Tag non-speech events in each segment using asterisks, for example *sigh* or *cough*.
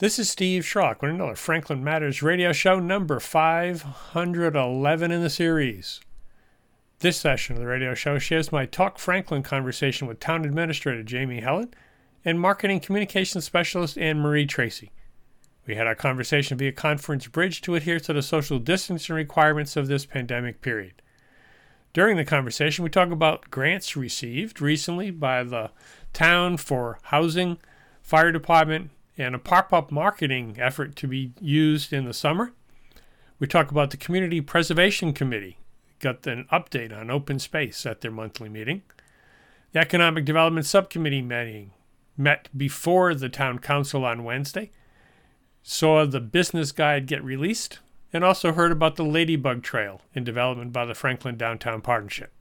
This is Steve Sherlock with another Franklin Matters radio show, number 511 in the series. This session of the radio show shares my Talk Franklin conversation with Town Administrator Jamie Hellen and Marketing Communications Specialist Anne Marie Tracy. We had our conversation via conference bridge to adhere to the social distancing requirements of this pandemic period. During the conversation, we talk about grants received recently by the town for housing, fire department, and a pop up marketing effort to be used in the summer. We talk about the Community Preservation Committee, got an update on open space at their monthly meeting. The Economic Development Subcommittee meeting met before the Town Council on Wednesday, saw the business guide get released, and also heard about the Ladybug Trail in development by the Franklin Downtown Partnership.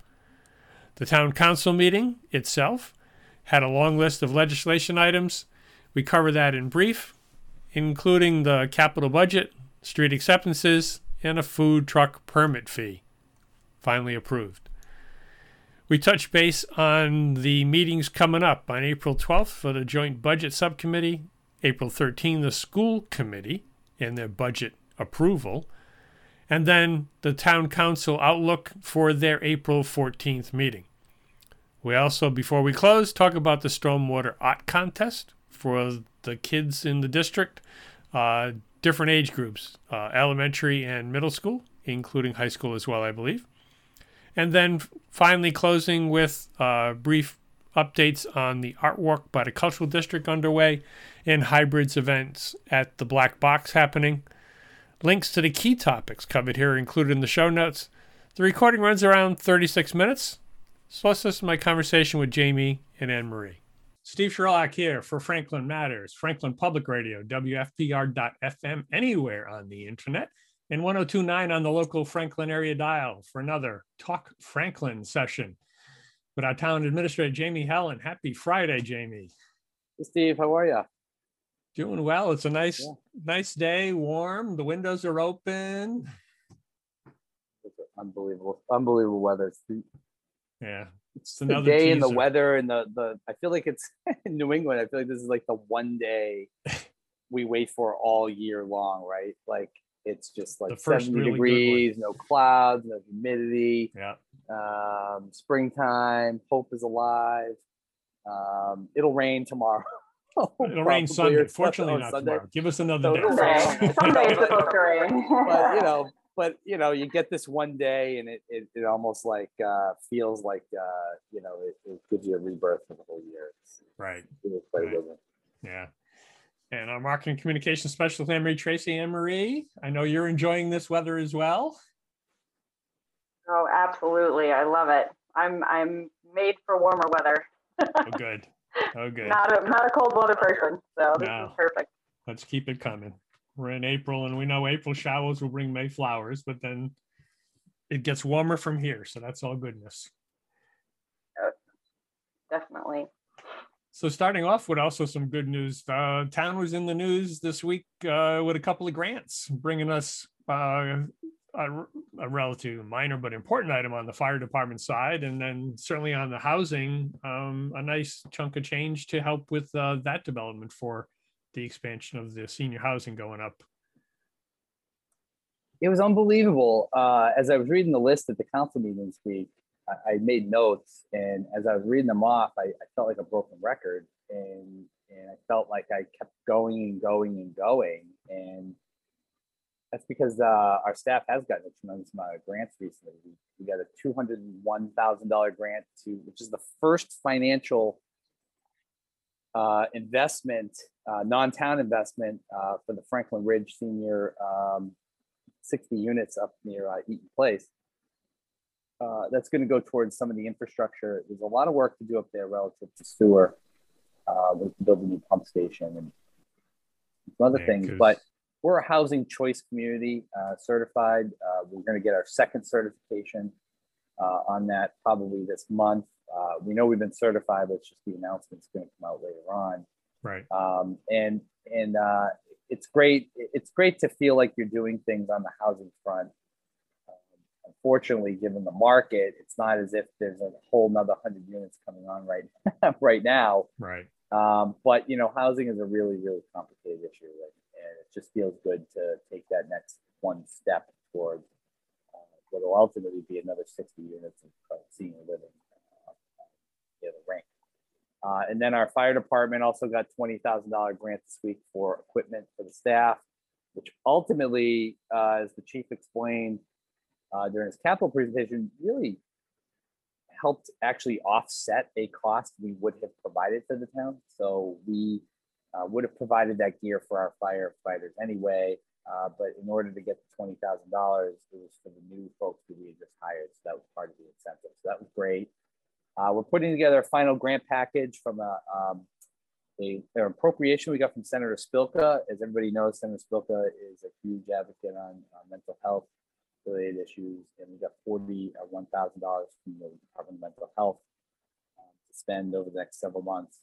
The Town Council meeting itself had a long list of legislation items we cover that in brief, including the capital budget, street acceptances, and a food truck permit fee, finally approved. We touch base on the meetings coming up on April 12th for the Joint Budget Subcommittee, April 13th, the School Committee and their budget approval, and then the Town Council outlook for their April 14th meeting. We also, before we close, talk about the Stormwater Art Contest, for the kids in the district, uh, different age groups, uh, elementary and middle school, including high school as well, I believe. And then finally closing with uh, brief updates on the artwork by the cultural district underway and hybrids events at the Black Box happening. Links to the key topics covered here included in the show notes. The recording runs around 36 minutes. So let's listen to my conversation with Jamie and Anne Marie. Steve Sherlock here for Franklin Matters, Franklin Public Radio, WFPR.FM, anywhere on the internet, and 1029 on the local Franklin area dial for another Talk Franklin session with our town administrator, Jamie Hellen. Happy Friday, Jamie. Hey, Steve, how are you? Doing well. It's a nice, yeah. nice day, warm. The windows are open. Unbelievable, unbelievable weather. Yeah, it's the day teaser. and the weather and the the. I feel like it's *laughs* in New England. I feel like this is like the one day *laughs* we wait for all year long, right? Like it's just like 70 really degrees, no clouds, no humidity. Yeah. Um, springtime, hope is alive. Um, it'll rain tomorrow. *laughs* it'll rain Sunday. Fortunately, not Sunday. tomorrow. Give us another so day. Sunday supposed to rain. but you know, but you know, you get this one day, and it it, it almost like uh, feels like uh, you know it, it, gives you a rebirth for the whole year. It's, right. right. Yeah. And our marketing communication specialist, Anne Marie Tracy. Anne Marie, I know you're enjoying this weather as well. Oh, absolutely! I love it. I'm I'm made for warmer weather. oh, good. Oh, *laughs* good. Not a not a cold weather person, so this no. is perfect. Let's keep it coming we're in April and we know April showers will bring May flowers, but then it gets warmer from here. So that's all goodness. Definitely. So starting off with also some good news. Uh, town was in the news this week uh, with a couple of grants, bringing us uh, a, a relative minor but important item on the fire department side, and then certainly on the housing, um, a nice chunk of change to help with uh, that development for the expansion of the senior housing going up? It was unbelievable. Uh, as I was reading the list at the council meeting this week, I, I made notes, and as I was reading them off, I, I felt like a broken record, and and I felt like I kept going and going and going, and that's because uh, our staff has gotten a tremendous amount of grants recently. We, we got a two hundred one thousand dollar grant to, which is the first financial uh, investment, uh, non-town investment uh, for the Franklin Ridge Senior um, 60 units up near uh, Eaton Place. Uh, that's going to go towards some of the infrastructure. There's a lot of work to do up there relative to sewer. Uh, we can build a new pump station and some other yeah, things, but we're a housing choice community certified. we're going to get our second certification on that probably this month. Uh, we know we've been certified, but it's just the announcement's going to come out later on. Right. Um, and and uh, it's great. It's great to feel like you're doing things on the housing front. Um, unfortunately, given the market, it's not as if there's a whole another hundred units coming on right *laughs* right now. Right. Um, but you know, housing is a really, really complicated issue, and, and it just feels good to take that next one step towards uh, what will ultimately be another 60 units of, senior living uh, near the rink. Uh, and then our fire department also got $20,000 grant this week for equipment for the staff, which ultimately, uh, as the chief explained uh, during his capital presentation, really helped actually offset a cost we would have provided to the town. So we uh, would have provided that gear for our firefighters anyway. Uh, but in order to get the twenty thousand dollars, it was for the new folks who we had just hired. So that was part of the incentive. So that was great. Uh, we're putting together a final grant package from a, um, a, an appropriation we got from Senator Spilka. As everybody knows, Senator Spilka is a huge advocate on mental health related issues, and we got forty or one thousand dollars from the Department of Mental Health um, to spend over the next several months.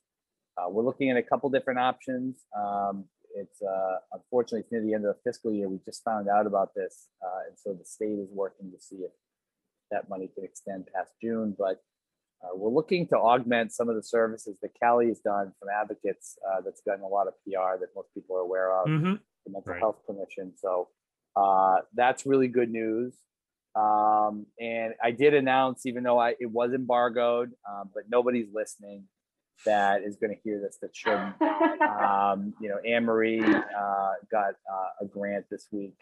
Uh, we're looking at a couple different options. Um, it's uh, unfortunately it's near the end of the fiscal year. We just found out about this, uh, and so the state is working to see if that money can extend past June. But uh, we're looking to augment some of the services that Callie has done from Advocates. Uh, that's gotten a lot of PR that most people are aware of. Mm-hmm. The Mental Right. Health Commission. So uh, that's really good news. Um, and I did announce, even though I, it was embargoed, um, but nobody's listening that is going to hear this that shouldn't. *laughs* Um, you know, Anne Marie uh, got uh, a grant this week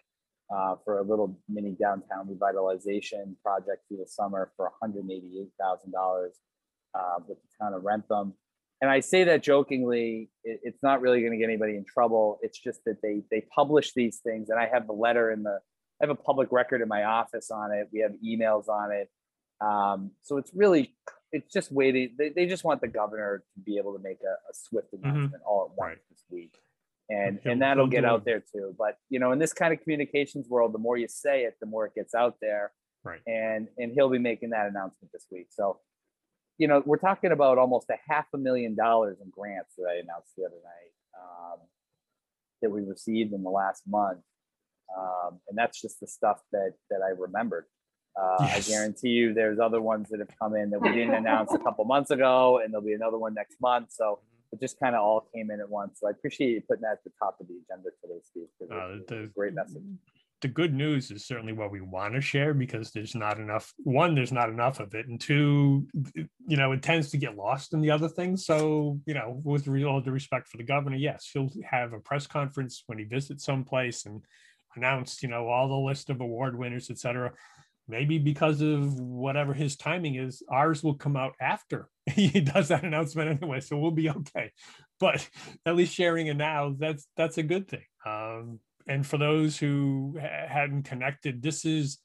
uh, for a little mini downtown revitalization project through the summer for $188,000 uh, with the town of Wrentham. And I say that jokingly, it, it's not really going to get anybody in trouble. It's just that they they publish these things, and I have the letter in the I have a public record in my office on it. We have emails on it. Um, so it's really it's just waiting. They, they just want the governor to be able to make a, a swift announcement all at once Right. this week. And He'll- and that'll get out it. there too. But you know, in this kind of communications world, the more you say it, the more it gets out there. Right. And and he'll be making that announcement this week. So you know, we're talking about almost a half a million dollars in grants that I announced the other night um, that we received in the last month, um, and that's just the stuff that that I remembered. Uh, Yes. I guarantee you, there's other ones that have come in that we didn't announce a couple months ago, and there'll be another one next month. So it just kind of all came in at once. So I appreciate you putting that at the top of the agenda today, Steve. Uh, the- great message. the good news is certainly what we want to share because there's not enough one there's not enough of it and two you know it tends to get lost in the other things so you know with all due respect for the governor yes he'll have a press conference when he visits someplace and announce you know all the list of award winners et cetera maybe because of whatever his timing is ours will come out after *laughs* he does that announcement anyway so we'll be okay but at least sharing it now that's that's a good thing um and for those who ha- hadn't connected, this is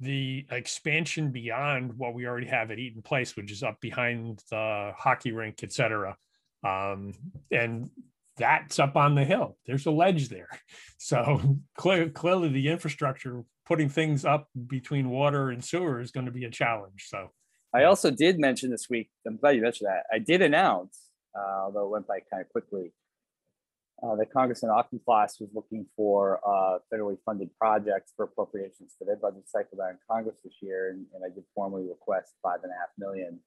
the expansion beyond what we already have at Eaton Place, which is up behind the hockey rink, et cetera. Um, and that's up on the hill. There's a ledge there. *laughs* So clear, clearly the infrastructure, putting things up between water and sewer is going to be a challenge. So I also did mention this week. I'm glad you mentioned that. I did announce, uh, although it went by kind of quickly, uh, that Congressman Auchincloss was looking for uh, federally funded projects for appropriations for their budget cycle there in Congress this year, and, and I did formally request five and a half million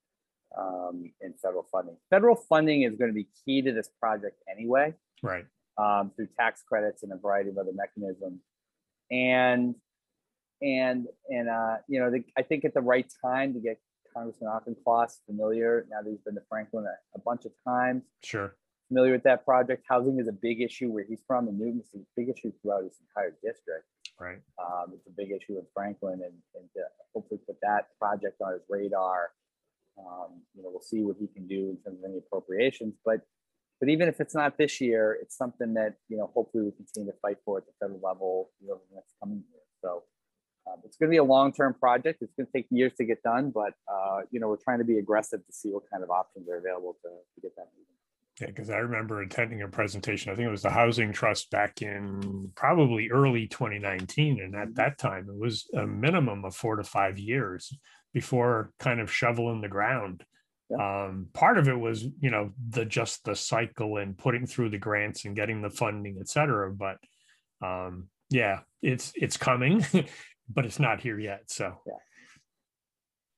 um, in federal funding. Federal funding is going to be key to this project anyway right. um, through tax credits and a variety of other mechanisms. And and and uh, you know, the, I think at the right time to get Congressman Auchincloss familiar now that he's been to Franklin a, a bunch of times, Sure. familiar with that project. Housing is a big issue where he's from, and Newton's a big issue throughout his entire district. Right. Um, it's a big issue in Franklin, and, and to hopefully put that project on his radar. Um, you know, we'll see what he can do in terms of any appropriations, but but even if it's not this year, it's something that you know hopefully we continue to fight for at the federal level you know, over the next coming year. So um, it's going to be a long-term project. It's going to take years to get done, but uh, you know we're trying to be aggressive to see what kind of options are available to, to get that moving. Yeah, because I remember attending a presentation. I think it was the Housing Trust back in probably early 2019. And at that time, it was a minimum of four to five years before kind of shoveling the ground. Um, part of it was, you know, the just the cycle and putting through the grants and getting the funding, et cetera. But um, yeah, it's it's coming, *laughs* but it's not here yet. So Yeah.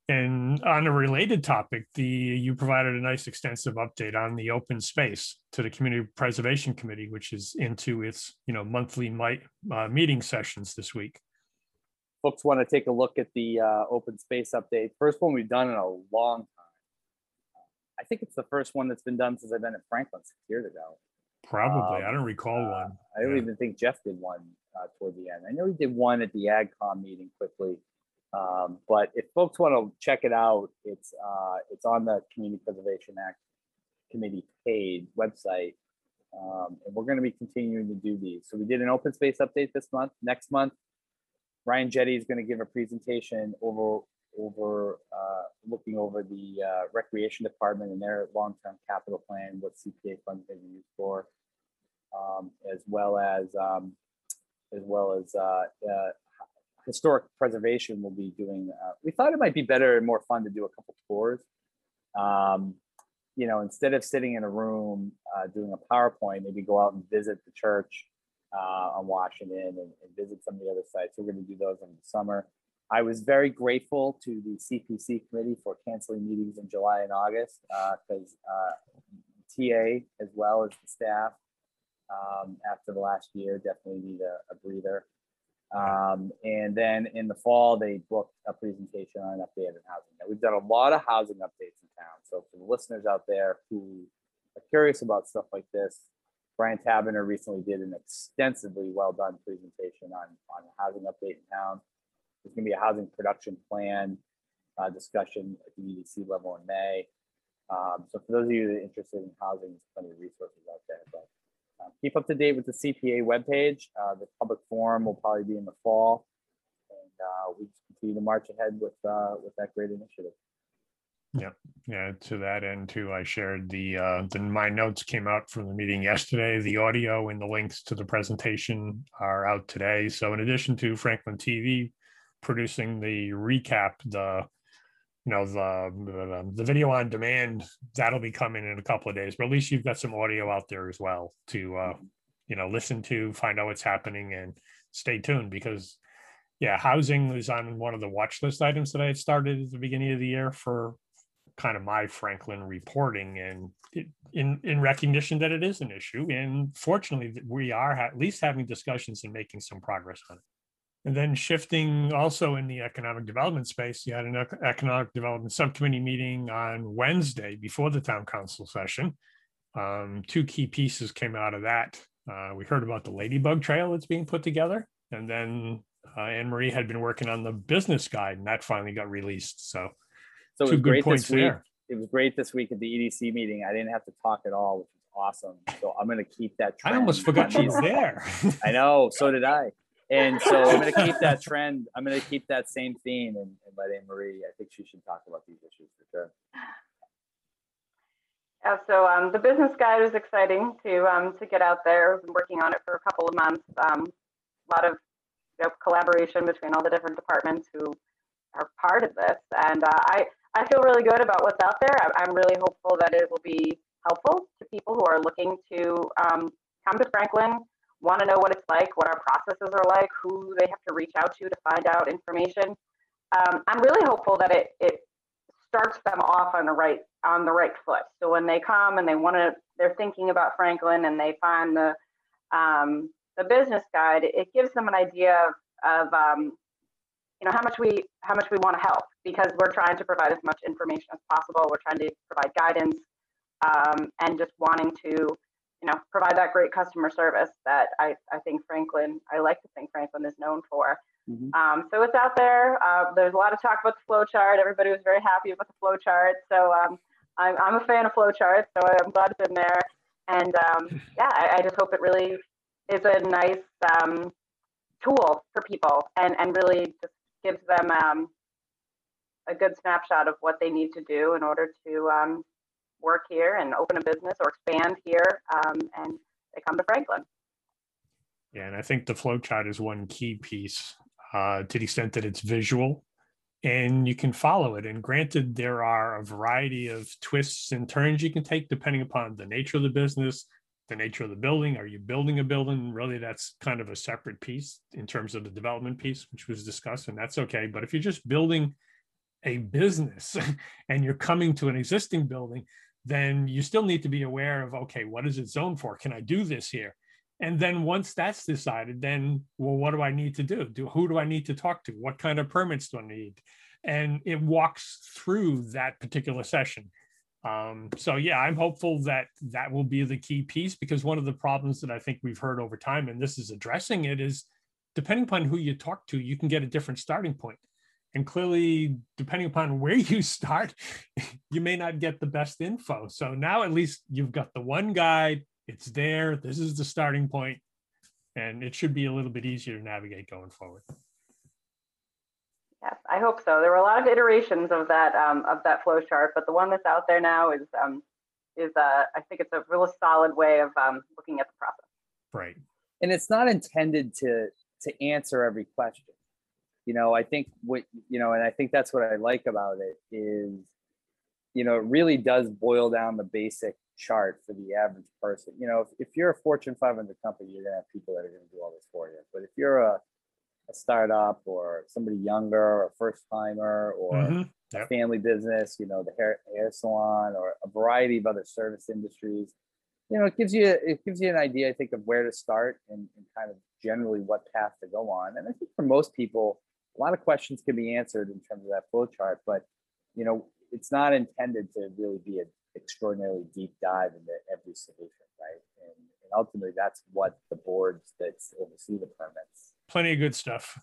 And on a related topic, the you provided a nice extensive update on the open space to the Community Preservation Committee, which is into its you know monthly might, uh, meeting sessions this week. Folks want to take a look at the uh, open space update. First one we've done in a long time. I think it's the first one that's been done since I've been at Franklin six years ago. Probably, Um, I don't recall Uh, one. I don't Yeah. even think Jeff did one uh, toward the end. I know he did one at the AgCom meeting quickly. Um, but if folks want to check it out, it's uh, it's on the Community Preservation Act Committee page website. Um, and we're going to be continuing to do these. So we did an open space update this month. Next month, Ryan Jette is going to give a presentation over over uh, looking over the uh, recreation department and their long-term capital plan, what CPA funds they be used for, um, as well as um, as well as uh, uh, historic preservation will be doing. Uh, we thought it might be better and more fun to do a couple tours. Um, you know, instead of sitting in a room uh, doing a PowerPoint, maybe go out and visit the church uh, on Washington and, and visit some of the other sites. We're going to do those in the summer. I was very grateful to the CPC committee for canceling meetings in July and August because uh, TA as well as the staff um, after the last year definitely need a, a breather. Um, and then in the fall, they booked a presentation on an update updated housing. Now, we've done a lot of housing updates in town. So for the listeners out there who are curious about stuff like this, Bryan Taberner recently did an extensively well done presentation on, on a housing update in town. There's going to be a housing production plan uh, discussion at the EDC level in May. Um, so for those of you that are interested in housing, there's plenty of resources out there. But keep up to date with the CPA webpage. Uh, the public forum will probably be in the fall, and uh, we continue to march ahead with uh, with that great initiative. Yeah, yeah, to that end too, I shared the, uh, the, my notes came out from the meeting yesterday. The audio and the links to the presentation are out today. So in addition to Franklin TV producing the recap, the, you know, the, the, video on demand, that'll be coming in a couple of days, but at least you've got some audio out there as well to, uh, you know, listen to, find out what's happening and stay tuned because yeah, housing was on one of the watch list items that I had started at the beginning of the year for kind of my Franklin reporting and it, in in recognition that it is an issue and fortunately we are at least having discussions and making some progress on it. And then shifting also in the economic development space, you had an economic development subcommittee meeting on Wednesday before the town council session. Um, two key pieces came out of that. Uh, we heard about the Ladybug Trail that's being put together, and then uh, Anne Marie had been working on the business guide, and that finally got released. So, So it two was good great points this week. there. It was great this week at the EDC meeting. I didn't have to talk at all, which was awesome. So I'm going to keep that. I almost forgot she's there. *laughs* I know, so *laughs* did I. And so I'm going to keep that *laughs* trend. I'm going to keep that same theme and, and let Anne Marie. I think she should talk about these issues for sure. Yeah, so um, the business guide was exciting to um, to get out there. We've been working on it for a couple of months. Um, a lot of you know, collaboration between all the different departments who are part of this, and uh, I I feel really good about what's out there. I, I'm really hopeful that it will be helpful to people who are looking to um, come to Franklin, want to know what it's like, what our processes are like, who they have to reach out to to find out information. Um, I'm really hopeful that it it starts them off on the right on the right foot. So when they come and they want to, they're thinking about Franklin and they find the um, the business guide. It gives them an idea of, of um, you know how much we how much we want to help because we're trying to provide as much information as possible. We're trying to provide guidance um, and just wanting to you know provide that great customer service that I I think Franklin I like to think Franklin is known for. Mhm. Um, so it's out there. Uh, there's a lot of talk about the flow chart. Everybody was very happy about the flow chart. So um, I'm, I'm a fan of flow charts, so I'm glad it's in there. And um, *laughs* yeah, I, I just hope it really is a nice um, tool for people and, and really just gives them um, a good snapshot of what they need to do in order to um, work here and open a business or expand here. Um, and they come to Franklin. Yeah, and I think the flow chart is one key piece uh, to the extent that it's visual and you can follow it. And granted, there are a variety of twists and turns you can take depending upon the nature of the business, the nature of the building. Are you building a building? Really, that's kind of a separate piece in terms of the development piece, which was discussed, and that's okay. But if you're just building a business *laughs* and you're coming to an existing building, then you still need to be aware of okay, what is it zoned for? Can I do this here? And then once that's decided, then well, what do I need to do? Do who do I need to talk to? What kind of permits do I need? And it walks through that particular session. Um, so yeah, I'm hopeful that that will be the key piece because one of the problems that I think we've heard over time, and this is addressing it, is depending upon who you talk to, you can get a different starting point. And clearly, depending upon where you *laughs* start, you may not get the best info. So now at least you've got the one guide, it's there, this is the starting point, and it should be a little bit easier to navigate going forward. Yes, I hope so. There were a lot of iterations of that um, of that flow chart, but the one that's out there now is um, is uh, I think it's a real solid way of um, looking at the process. Right. And it's not intended to to answer every question. You know, I think what you know, and I think that's what I like about it is, you know, it really does boil down the basic chart for the average person. You know, if, if you're a Fortune 500 company, you're gonna have people that are gonna do all this for you. But if you're a a startup or somebody younger or first timer or Mhm. a Yep. family business, you know, the hair hair salon or a variety of other service industries. You know, it gives you it gives you an idea, I think, of where to start and, and kind of generally what path to go on. And I think for most people, a lot of questions can be answered in terms of that flow chart, but you know, it's not intended to really be an extraordinarily deep dive into every solution, right? And, and ultimately, that's what the boards that oversee the permits plenty of good stuff.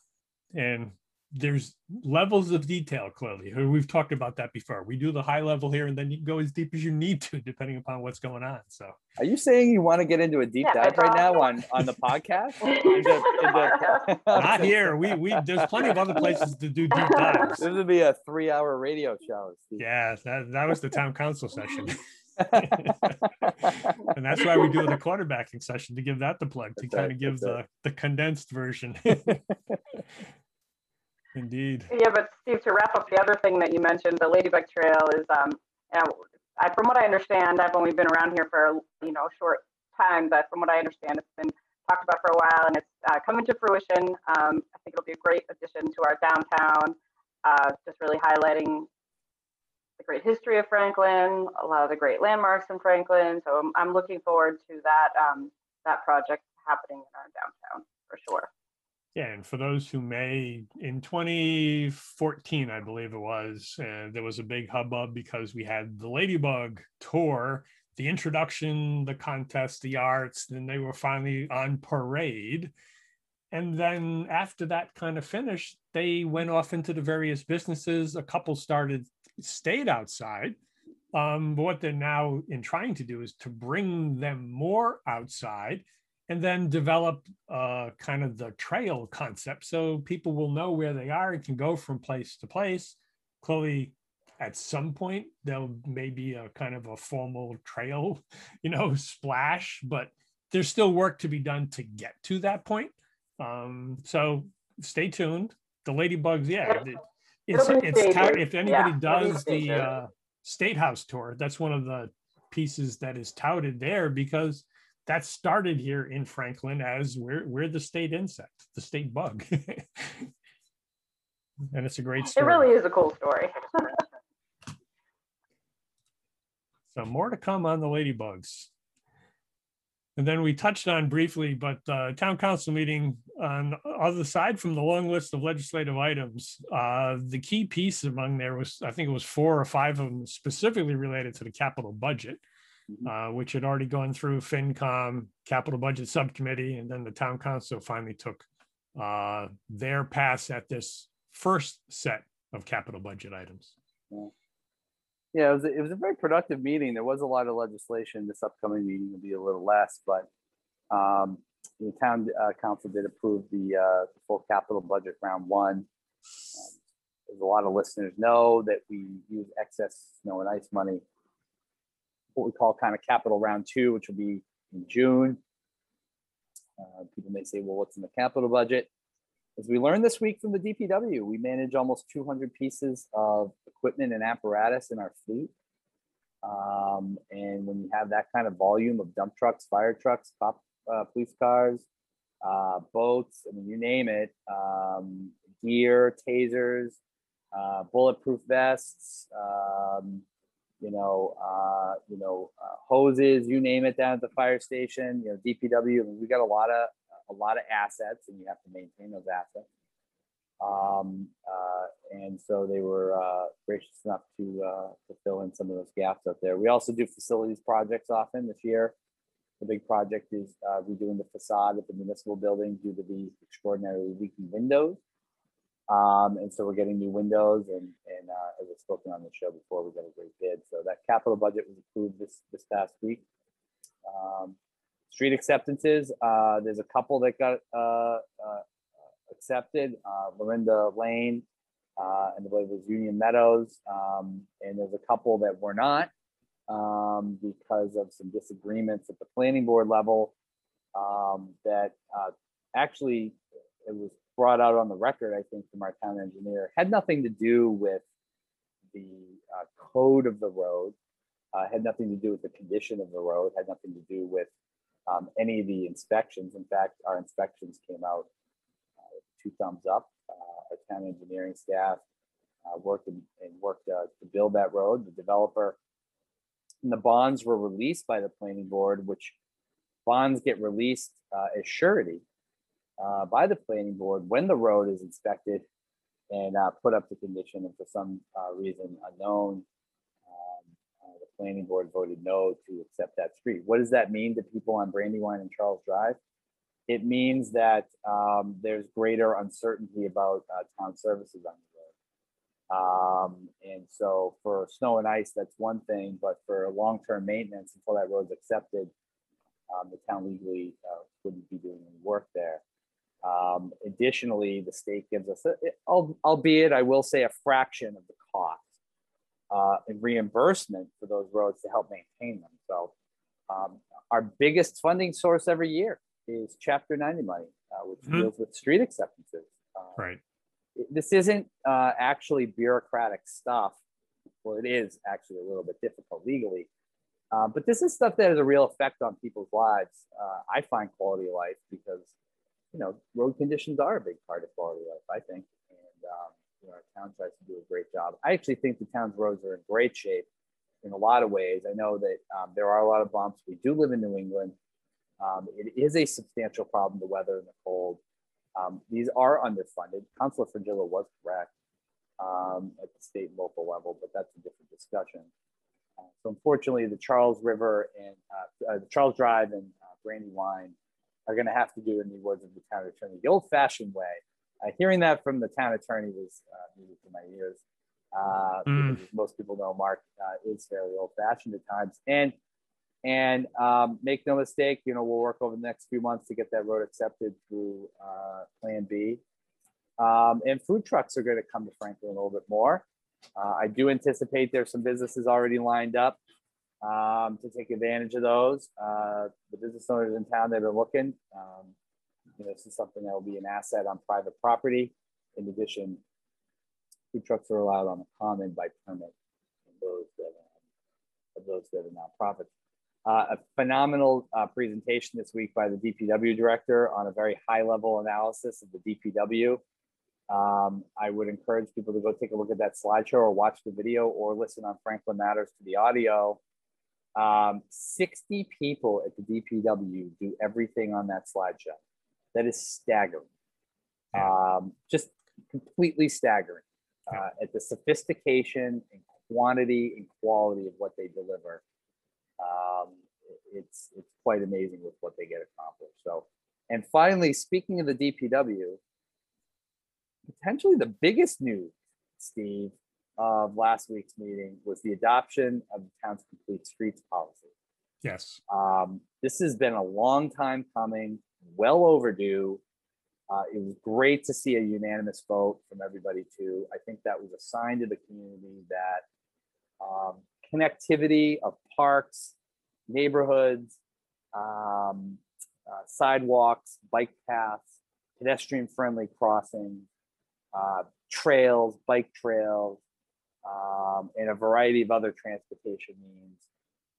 And there's levels of detail clearly. Uh, we've talked about that before. We do the high level here and then you can go as deep as you need to, depending upon what's going on. So Are you saying you want to get into a deep Yeah, dive right now on on the podcast? *laughs* Into- into- *laughs* not here. We we there's plenty of other places to do deep dives. This would be a three-hour radio show. Steve. Yeah, that, that was the town council session. *laughs* and that's why we do the quarterbacking session to give that the plug to That's kind right, of give that's the, the condensed version. Indeed. Yeah, but Steve, to wrap up the other thing that you mentioned, the Ladybug Trail is, um, I, from what I understand, I've only been around here for you know a short time, but from what I understand, it's been talked about for a while, and it's uh, coming to fruition. Um, I think it'll be a great addition to our downtown, uh, just really highlighting the great history of Franklin, a lot of the great landmarks in Franklin. So I'm, I'm looking forward to that um, that project happening in our downtown for sure. Yeah, and for those who may, in 2014, I believe it was, uh, there was a big hubbub because we had the Ladybug tour, the introduction, the contest, the arts, then they were finally on parade. And then after that kind of finished, they went off into the various businesses. A couple started, stayed outside. Um, but what they're now in trying to do is to bring them more outside and then develop uh, kind of the trail concept so people will know where they are and can go from place to place. Clearly, at some point, there'll maybe a kind of a formal trail, *laughs* you know, splash, but there's still work to be done to get to that point. Um, so stay tuned. The ladybugs, yeah, it's it's if anybody Yeah, does the uh, state house tour, that's one of the pieces that is touted there because that started here in Franklin as we're we're the state insect, the state bug. *laughs* and it's a great story. It really is a cool story. *laughs* So more to come on the ladybugs. And then we touched on briefly, but uh, town council meeting on other side from the long list of legislative items, uh, the key piece among there was, I think it was four or five of them specifically related to the capital budget, uh, which had already gone through FinCom, capital budget subcommittee, and then the town council finally took uh, their pass at this first set of capital budget items. Yeah, it was, a, it was a very productive meeting. There was a lot of legislation. This upcoming meeting will be a little less, but um, the town uh, council did approve the, uh, the full capital budget round one. Um, a lot of listeners know that we use excess snow and ice money, what we call kind of capital round two, which will be in June. Uh, people may say, well, what's in the capital budget? As we learned this week from the DPW, we manage almost 200 pieces of equipment and apparatus in our fleet. Um, and when you have that kind of volume of dump trucks, fire trucks, cop, uh, police cars, uh, boats, I mean, you name it, um, gear, tasers, uh, bulletproof vests, um, you know, uh, you know, uh, hoses, you name it, down at the fire station. You know, DPW. I mean, we got a lot of a lot of assets, and you have to maintain those assets. Um, uh, and so they were uh, gracious enough to uh, to fill in some of those gaps out there. We also do facilities projects often this year. The big project is uh, redoing the facade of the municipal building due to the extraordinarily leaky windows. Um, and so we're getting new windows and, and uh, as I've spoken on the show before, we got a great bid. So that capital budget was approved this, this past week. Um, street acceptances, uh, there's a couple that got, uh, uh, accepted, uh, Lorinda Lane, uh, and I believe it was Union Meadows. Um, and there's a couple that were not, um, because of some disagreements at the planning board level. Um, that, actually, it was brought out on the record, I think, from our town engineer, had nothing to do with the uh, code of the road, uh, had nothing to do with the condition of the road, had nothing to do with um, any of the inspections. In fact, our inspections came out uh, two thumbs up. Uh, our town engineering staff uh, worked and, and worked uh, to build that road. The developer and the bonds were released by the planning board, which bonds get released as surety uh, by the planning board when the road is inspected and uh, put up to condition and for some uh, reason unknown, um, uh, the planning board voted no to accept that street. What does that mean to people on Brandywine and Charles Drive? It means that um, there's greater uncertainty about uh, town services on the road. Um, and so for snow and ice, that's one thing, but for long-term maintenance until that road's accepted, um, the town legally uh, wouldn't be doing any work there. Um, additionally, the state gives us, a, albeit I will say a fraction of the cost uh, in reimbursement for those roads to help maintain them. So um, our biggest funding source every year is Chapter 90 money, uh, which Mhm. deals with street acceptances. Uh, Right. This isn't uh, actually bureaucratic stuff. Well, it is actually a little bit difficult legally. Uh, but this is stuff that has a real effect on people's lives. Uh, I find quality of life because you know, road conditions are a big part of quality of life, I think. And, um, you know, our town tries to do a great job. I actually think the town's roads are in great shape in a lot of ways. I know that um, there are a lot of bumps. We do live in New England. Um, it is a substantial problem, the weather and the cold. Um, these are underfunded. Councilor Frongillo was correct um, at the state and local level, but that's a different discussion. Uh, so unfortunately, the Charles River and uh, uh, the Charles Drive and uh, Brandywine are going to have to do in the words of the town attorney, the old fashioned way. Uh, hearing that from the town attorney was uh, music to my ears. Uh, Mm. most people know Mark uh, is fairly old fashioned at times. And and um, make no mistake, you know, we'll work over the next few months to get that road accepted through uh, Plan B. Um, and food trucks are going to come to Franklin a little bit more. Uh, I do anticipate there's some businesses already lined up um, to take advantage of those. Uh, the business owners in town that are looking, um, you know, this is something that will be an asset on private property. In addition, food trucks are allowed on the common by permit. of Those that of those that are nonprofits. Uh, a phenomenal uh, presentation this week by the DPW director on a very high level analysis of the DPW. Um, I would encourage people to go take a look at that slideshow or watch the video or listen on Franklin Matters to the audio. Um, 60 people at the DPW do everything on that slideshow. That is staggering. Um, just completely staggering uh, at the sophistication and quantity and quality of what they deliver. Um, it's it's quite amazing with what they get accomplished. So, and finally, speaking of the DPW, potentially the biggest news, Steve, of last week's meeting was the adoption of the town's complete streets policy. Yes. Um, this has been a long time coming, well overdue. Uh, it was great to see a unanimous vote from everybody too. I think that was a sign to the community that um, connectivity of parks, neighborhoods, um, uh, sidewalks, bike paths, pedestrian-friendly crossings, uh, trails, bike trails, um, and a variety of other transportation means.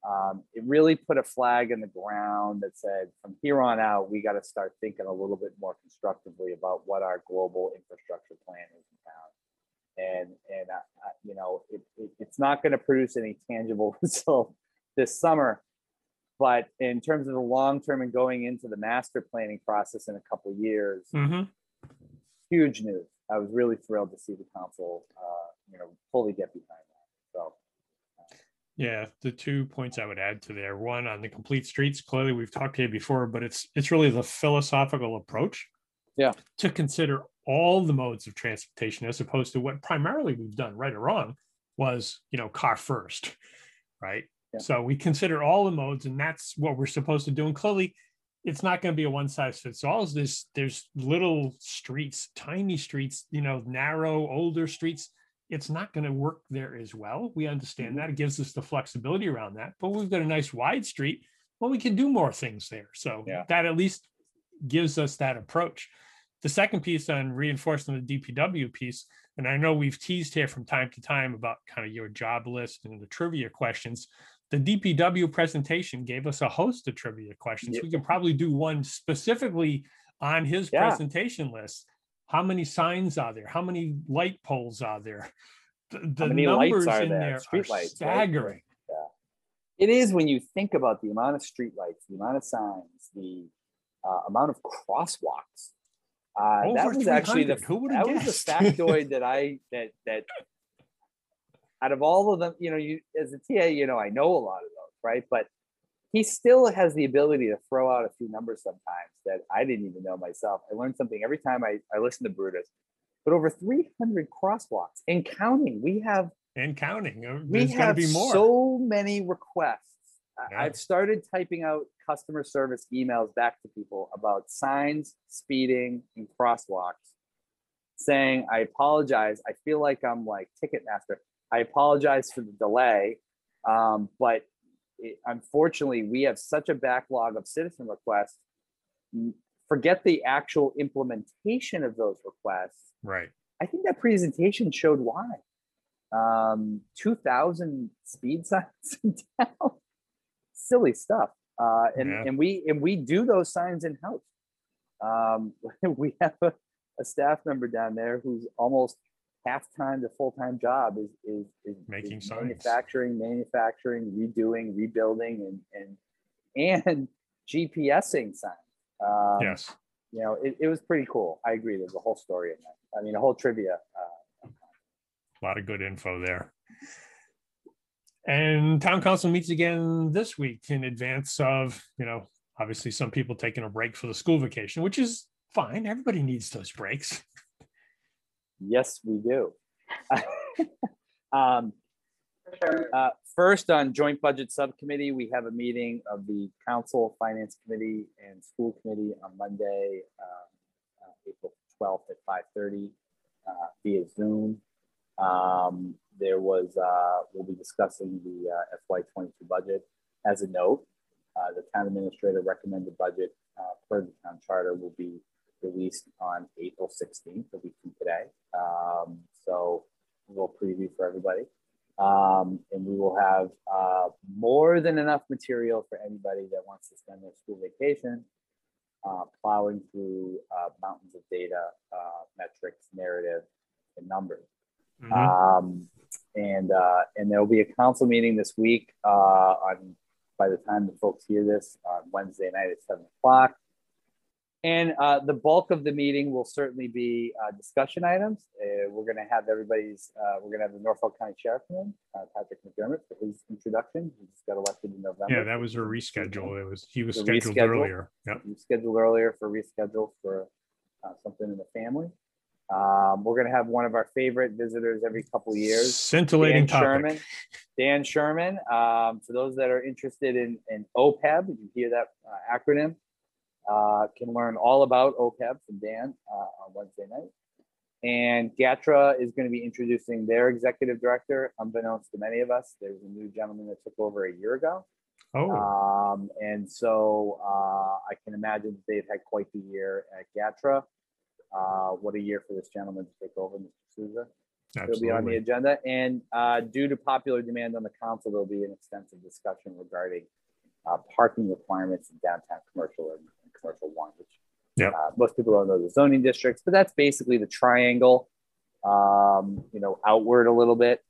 Um, it really put a flag in the ground that said, from here on out, we got to start thinking a little bit more constructively about what our global infrastructure plan is in town. and and uh, you know it, it, it's not going to produce any tangible *laughs* result this summer but in terms of the long term and going into the master planning process in a couple years mm-hmm. huge news i was really thrilled to see the council uh, you know fully get behind that so uh, yeah, the two points I would add to there. One on the complete streets. Clearly, we've talked to you before, but it's it's really the philosophical approach. Yeah. To consider all the modes of transportation as opposed to what primarily we've done, right or wrong, was you know car first, right? Yeah. So we consider all the modes, and that's what we're supposed to do. And clearly, it's not going to be a one size fits all. There's there's little streets, tiny streets, you know, narrow, older streets it's not going to work there as well. We understand Mm-hmm. that. It gives us the flexibility around that. But we've got a nice wide street. Well, we can do more things there. So Yeah. that at least gives us that approach. The second piece on reinforcing the DPW piece, and I know we've teased here from time to time about kind of your job list and the trivia questions. The DPW presentation gave us a host of trivia questions. Yeah. We can probably do one specifically on his Yeah. presentation list. How many signs are there? How many light poles are there? The, the many lights numbers are in there? there Street are lights, right? staggering. it is when you think about the amount of streetlights, the amount of signs, the uh, amount of crosswalks. Uh, that was actually the Who that was guessed? the factoid *laughs* that I that that out of all of them, you know, you as a TA, you know, I know a lot of those, right? But he still has the ability to throw out a few numbers sometimes that I didn't even know myself. I learned something every time I, I listen to Brutus. But over 300 crosswalks and counting. We have and counting. Uh, we to have be more. so many requests. Yeah. I've started typing out customer service emails back to people about signs, speeding, and crosswalks, saying, I apologize. I feel like I'm like Ticketmaster. I apologize for the delay. Um, but it, unfortunately, we have such a backlog of citizen requests. Forget the actual implementation of those requests. right. I think that presentation showed why. Um, 2,000 speed signs *laughs* in town. Silly stuff. Uh, and, Yeah. and we and we do those signs in house. Um, *laughs* we have a, a staff member down there who's almost half time to full time job is is, is Making is manufacturing, manufacturing, redoing, rebuilding, and and and GPSing signs. Um, yes. you know, it, it was pretty cool. I agree. There's a whole story in that. I mean, a whole trivia. Uh, A lot of good info there. And town council meets again this week in advance of, you know, obviously some people taking a break for the school vacation, which is fine. Everybody needs those breaks. Yes, we do. *laughs* um, sure. uh, first, on joint budget subcommittee, we have a meeting of the council, finance committee, and school committee on Monday, um, uh, April 12th at 5:30 uh, via Zoom. Um, there was, uh, we'll be discussing the uh, FY22 budget. As a note, uh, the town administrator recommended budget uh, per the town charter will be released on April 16th, a week from today. Um, so a little preview for everybody. Um, and we will have uh, more than enough material for anybody that wants to spend their school vacation uh, plowing through uh, mountains of data, uh, metrics, narrative, and numbers. Mhm. Um, and uh, and there will be a council meeting this week uh, on by the time the folks hear this on Wednesday night at seven o'clock. And uh, the bulk of the meeting will certainly be uh, discussion items. Uh, we're going to have everybody's. Uh, we're going to have the Norfolk County Sheriff in, uh, Patrick McDermott, for his introduction. He just got elected in November. Yeah, that was a reschedule. It was he was The scheduled reschedule? earlier. Yep. we scheduled earlier for reschedule for uh, something in the family. Um, we're going to have one of our favorite visitors every couple of years. Scintillating Dan topic. Sherman. Dan Sherman. Um, for those that are interested in, in OPEB, you hear that uh, acronym, uh, can learn all about OPEB from Dan uh, on Wednesday night. And GATRA is going to be introducing their executive director, unbeknownst to many of us. There's a new gentleman that took over a year ago. Oh, Um, and so uh, I can imagine that they've had quite the year at GATRA. Uh, what a year for this gentleman to take over, Mr. Souza. It'll be on the agenda. And uh, due to popular demand on the council, there'll be an extensive discussion regarding uh, parking requirements in downtown commercial and commercial one, which Yep. uh, most people don't know the zoning districts, but that's basically the triangle um, you know, outward a little bit,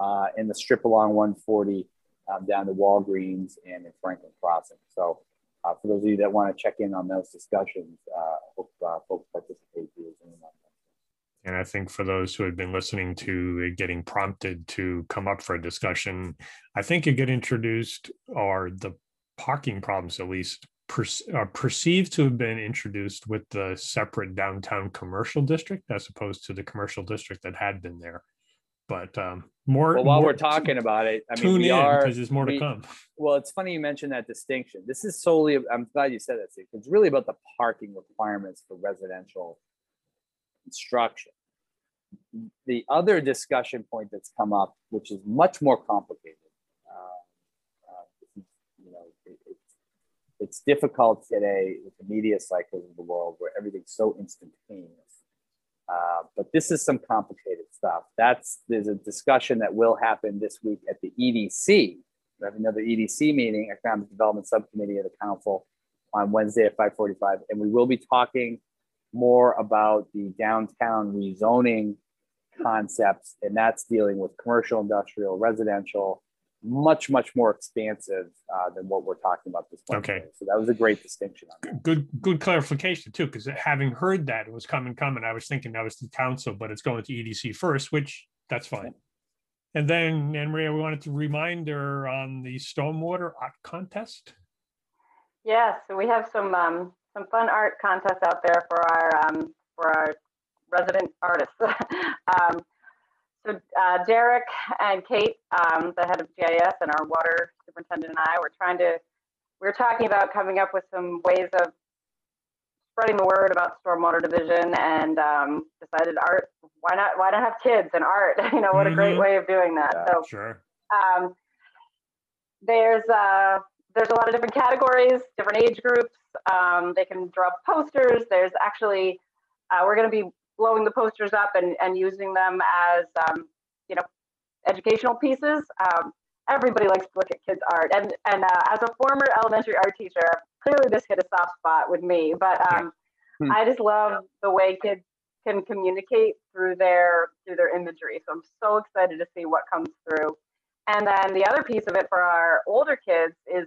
uh, in the strip along 140 um, down to Walgreens and in Franklin Crossing. So, uh, for those of you that want to check in on those discussions, uh, hope uh, folks participate via Zoom on that. And I think for those who had been listening to getting prompted to come up for a discussion, I think you get introduced or the parking problems at least per, are perceived to have been introduced with the separate downtown commercial district as opposed to the commercial district that had been there. But um, more. Well, while more- we're talking about it, I mean, tune in because there's more we- to come. Well, it's funny you mentioned that distinction. This is solely, I'm glad you said that, Steve. It's really about the parking requirements for residential construction. The other discussion point that's come up, which is much more complicated, uh, uh, this is, you know, it- it's, it's difficult today with the media cycles of the world where everything's so instantaneous. Uh, but this is some complicated stuff. That's there's a discussion that will happen this week at the EDC. We have another EDC meeting, Economic Development Subcommittee of the Council, on Wednesday at 5:45, and we will be talking more about the downtown rezoning concepts, and that's dealing with commercial, industrial, residential, much much more expansive uh, than what we're talking about this Wednesday. Okay. So that was a great distinction on that. Good, good clarification too, because having heard that it was coming, coming, I was thinking that was the council, but it's going to EDC first, which that's fine. And then, Anne Maria, we wanted to remind her on the stormwater art contest. Yeah, so we have some um, some fun art contests out there for our um, for our resident artists. *laughs* um, so uh, Derek and Kate, um, the head of GIS and our water superintendent and I, were trying to we were talking about coming up with some ways of spreading the word about stormwater division and um, decided art. Why not? Why not have kids and art? *laughs* you know, what a great Mhm. way of doing that. Yeah. So Sure. um, there's uh, there's a lot of different categories, different age groups. Um, they can draw posters. There's actually uh, we're going to be blowing the posters up and, and using them as um, you know educational pieces. Um, everybody likes to look at kids' art, and and uh, as a former elementary art teacher, clearly this hit a soft spot with me. But um, Hmm. I just love the way kids can communicate through their through their imagery. So I'm so excited to see what comes through. And then the other piece of it for our older kids is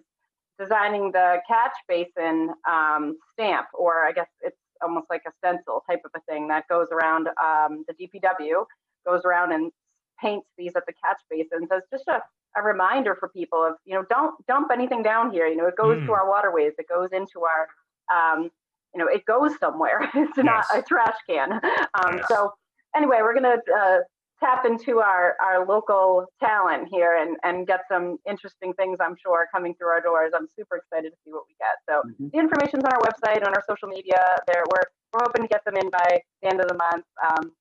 designing the catch basin um, stamp, or I guess it's almost like a stencil type of a thing that goes around um, the DPW, goes around and paints these at the catch basins as just a, a reminder for people of, you know, don't dump anything down here. You know, it goes Mm. to our waterways, it goes into our, um, you know, it goes somewhere. *laughs* it's not Yes. a trash can. Um, Yes. So anyway, we're going to uh, tap into our, our local talent here and, and get some interesting things, I'm sure, coming through our doors. I'm super excited to see what we get. So Mhm. the information's on our website, on our social media. There, we're, we're hoping to get them in by the end of the month. Um,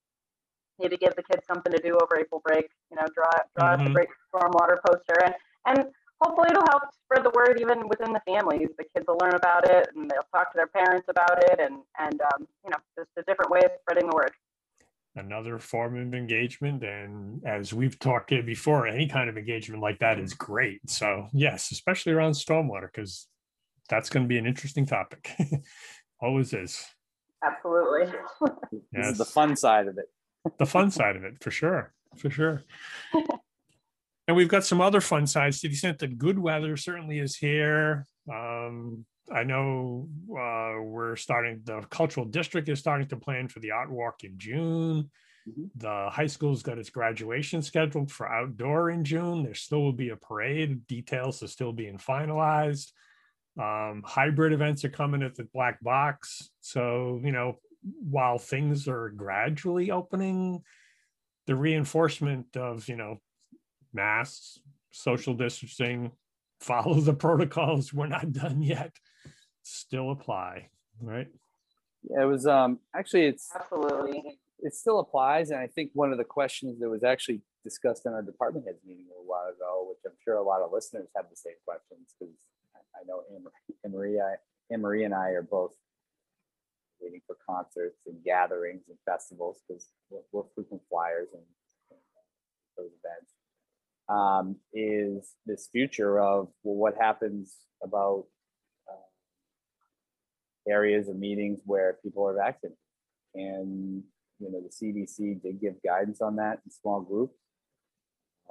maybe give the kids something to do over April break. You know, draw draw us a great stormwater poster, and and hopefully it'll help spread the word even within the families. The kids will learn about it, and they'll talk to their parents about it, and and um, you know, just a different way of spreading the word. Another form of engagement. And as we've talked here before, any kind of engagement like that is great. So yes, especially around stormwater, because that's going to be an interesting topic. *laughs* Always is. Absolutely. *laughs* This is the fun side of it. the fun side of it for sure for sure *laughs* and we've got some other fun sides to the extent that good weather certainly is here um, i know uh, we're starting the cultural district is starting to plan for the art walk in june. Mhm. the high school's got its graduation scheduled for outdoor in june. There still will be a parade. Details are still being finalized. Um, hybrid events are coming at the black box. So you know while things are gradually opening the reinforcement of you know masks social distancing follow the protocols we're not done yet still apply right Yeah, it was um actually it's Absolutely. it still applies, and I think one of the questions that was actually discussed in our department heads meeting a while ago, which I'm sure a lot of listeners have the same questions because I know Anne Anne Maria, Anne Marie and I are both waiting for concerts and gatherings and festivals because we're, we're frequent flyers and, and those events. Um, is this future of well, what happens about uh, areas or meetings where people are vaccinated? And you know, the CDC did give guidance on that in small groups.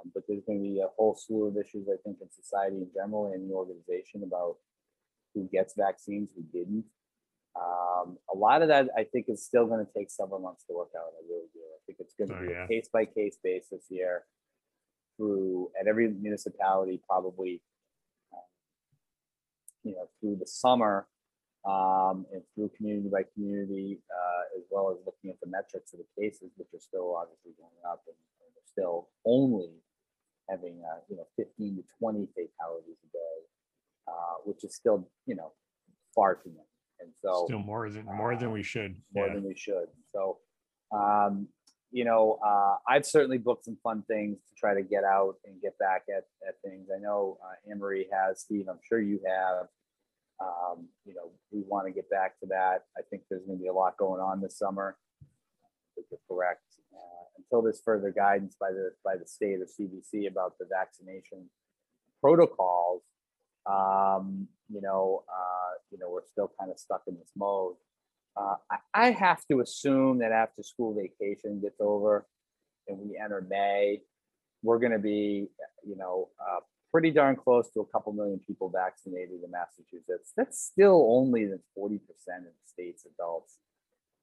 Um, but there's going to be a whole slew of issues, I think, in society in general and the organization about who gets vaccines, who didn't. Um, a lot of that, I think, is still going to take several months to work out. I really do. I think it's going to Oh, be yeah. a case by case basis here through at every municipality, probably, um, you know, through the summer um, and through community by community, uh, as well as looking at the metrics of the cases, which are still obviously going up and, and they're still only having, uh, you know, 15 to 20 fatalities a day, uh, which is still, you know, far too many. And so Still more than more than we should. more Yeah. than we should. So, um, you know, uh, I've certainly booked some fun things to try to get out and get back at, at things. I know uh, Marie has, Steve, I'm sure you have. Um, you know, we want to get back to that. I think there's going to be a lot going on this summer. You're correct. Uh, until there's further guidance by the by the state or CDC about the vaccination protocols, um, you know, uh, you know, we're still kind of stuck in this mode. Uh, I, I have to assume that after school vacation gets over and we enter May, we're going to be, you know, uh, pretty darn close to a couple million people vaccinated in Massachusetts. That's still only than 40% of the state's adults.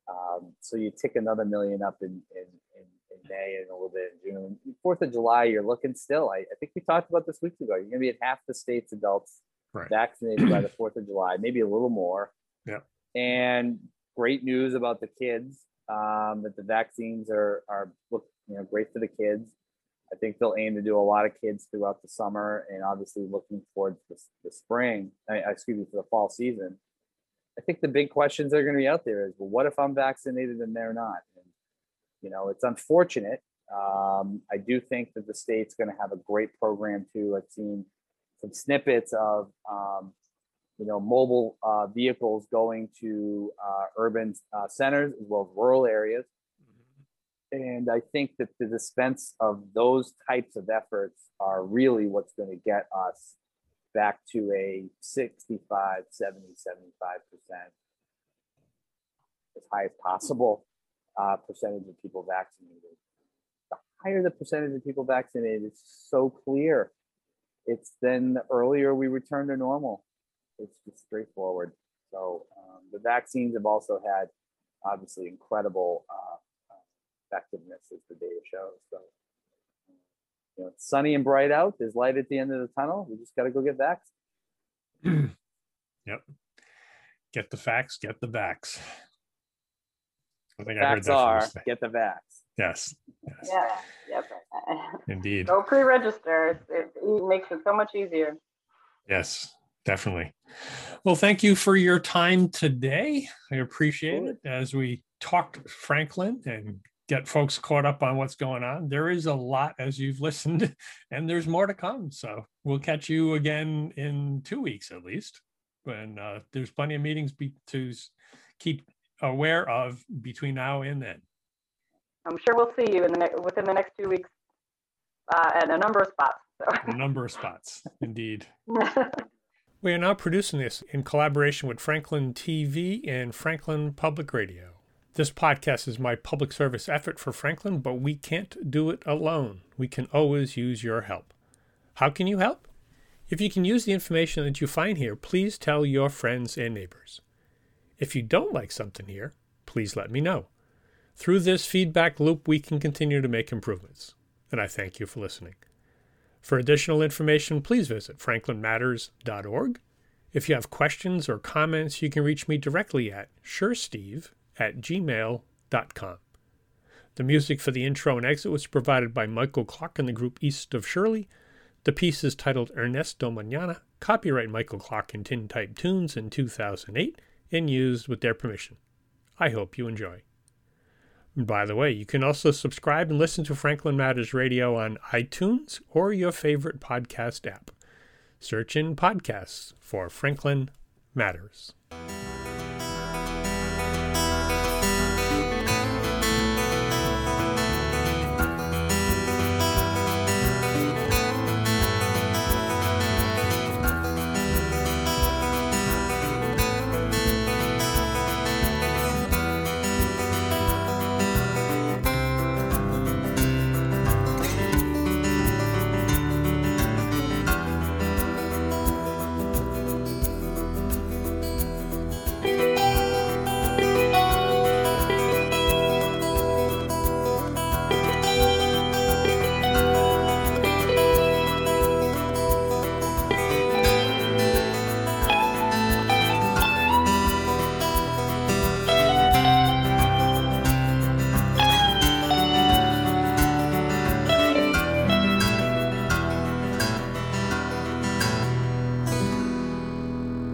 Um, so you tick another million up in, in, in, in May and a little bit in June. Fourth of July, you're looking still. I, I think we talked about this weeks ago. You're going to be at half the state's adults Right. vaccinated by the Fourth of July, maybe a little more. Yep. And great news about the kids um, that the vaccines are are look you know great for the kids. I think they'll aim to do a lot of kids throughout the summer, and obviously looking towards the, the spring. I, excuse me, for the fall season. I think the big questions that are going to be out there is, well, what if I'm vaccinated and they're not? And, you know, it's unfortunate. Um, I do think that the state's going to have a great program too. I've seen some snippets of, um, you know, mobile uh, vehicles going to uh, urban uh, centers as well as rural areas. And I think that the dispense of those types of efforts are really what's going to get us back to a 65, 70, 75 percent as high as possible uh, percentage of people vaccinated. The higher the percentage of people vaccinated, it's so clear. It's then the earlier we return to normal. It's just straightforward. So um, the vaccines have also had obviously incredible uh, uh, effectiveness as the data shows. So you know, it's sunny and bright out. There's light at the end of the tunnel. We just got to go get vaccinated. Yep. Get the facts, get the vax. I think I heard Facts that from are you get the vax. Yes, yes, Yeah, yep. *laughs* indeed. Go pre-register. It, it makes it so much easier. Yes, definitely. Well, thank you for your time today. I appreciate it as we talked Franklin and get folks caught up on what's going on. There is a lot as you've *laughs* listened, and there's more to come. So we'll catch you again in two weeks at least. When uh, there's plenty of meetings be- to keep aware of between now and then. I'm sure we'll see you in the ne- within the next two weeks uh, at a number of spots. A number of spots, indeed. *laughs* We are now producing this in collaboration with Franklin TV and Franklin Public Radio. This podcast is my public service effort for Franklin, but we can't do it alone. We can always use your help. How can you help? If you can use the information that you find here, please tell your friends and neighbors. If you don't like something here, please let me know. Through this feedback loop, we can continue to make improvements. And I thank you for listening. For additional information, please visit franklinmatters.org. If you have questions or comments, you can reach me directly at shersteve at gmail.com. The music for the intro and exit was provided by Michael Clark and the group East of Shirley. The piece is titled Ernesto Mañana, copyright Michael Clark and Tintype Tunes in 2008, and used with their permission. I hope you enjoy. By the way, you can also subscribe and listen to Franklin Matters Radio on iTunes or your favorite podcast app. Search in podcasts for Franklin Matters.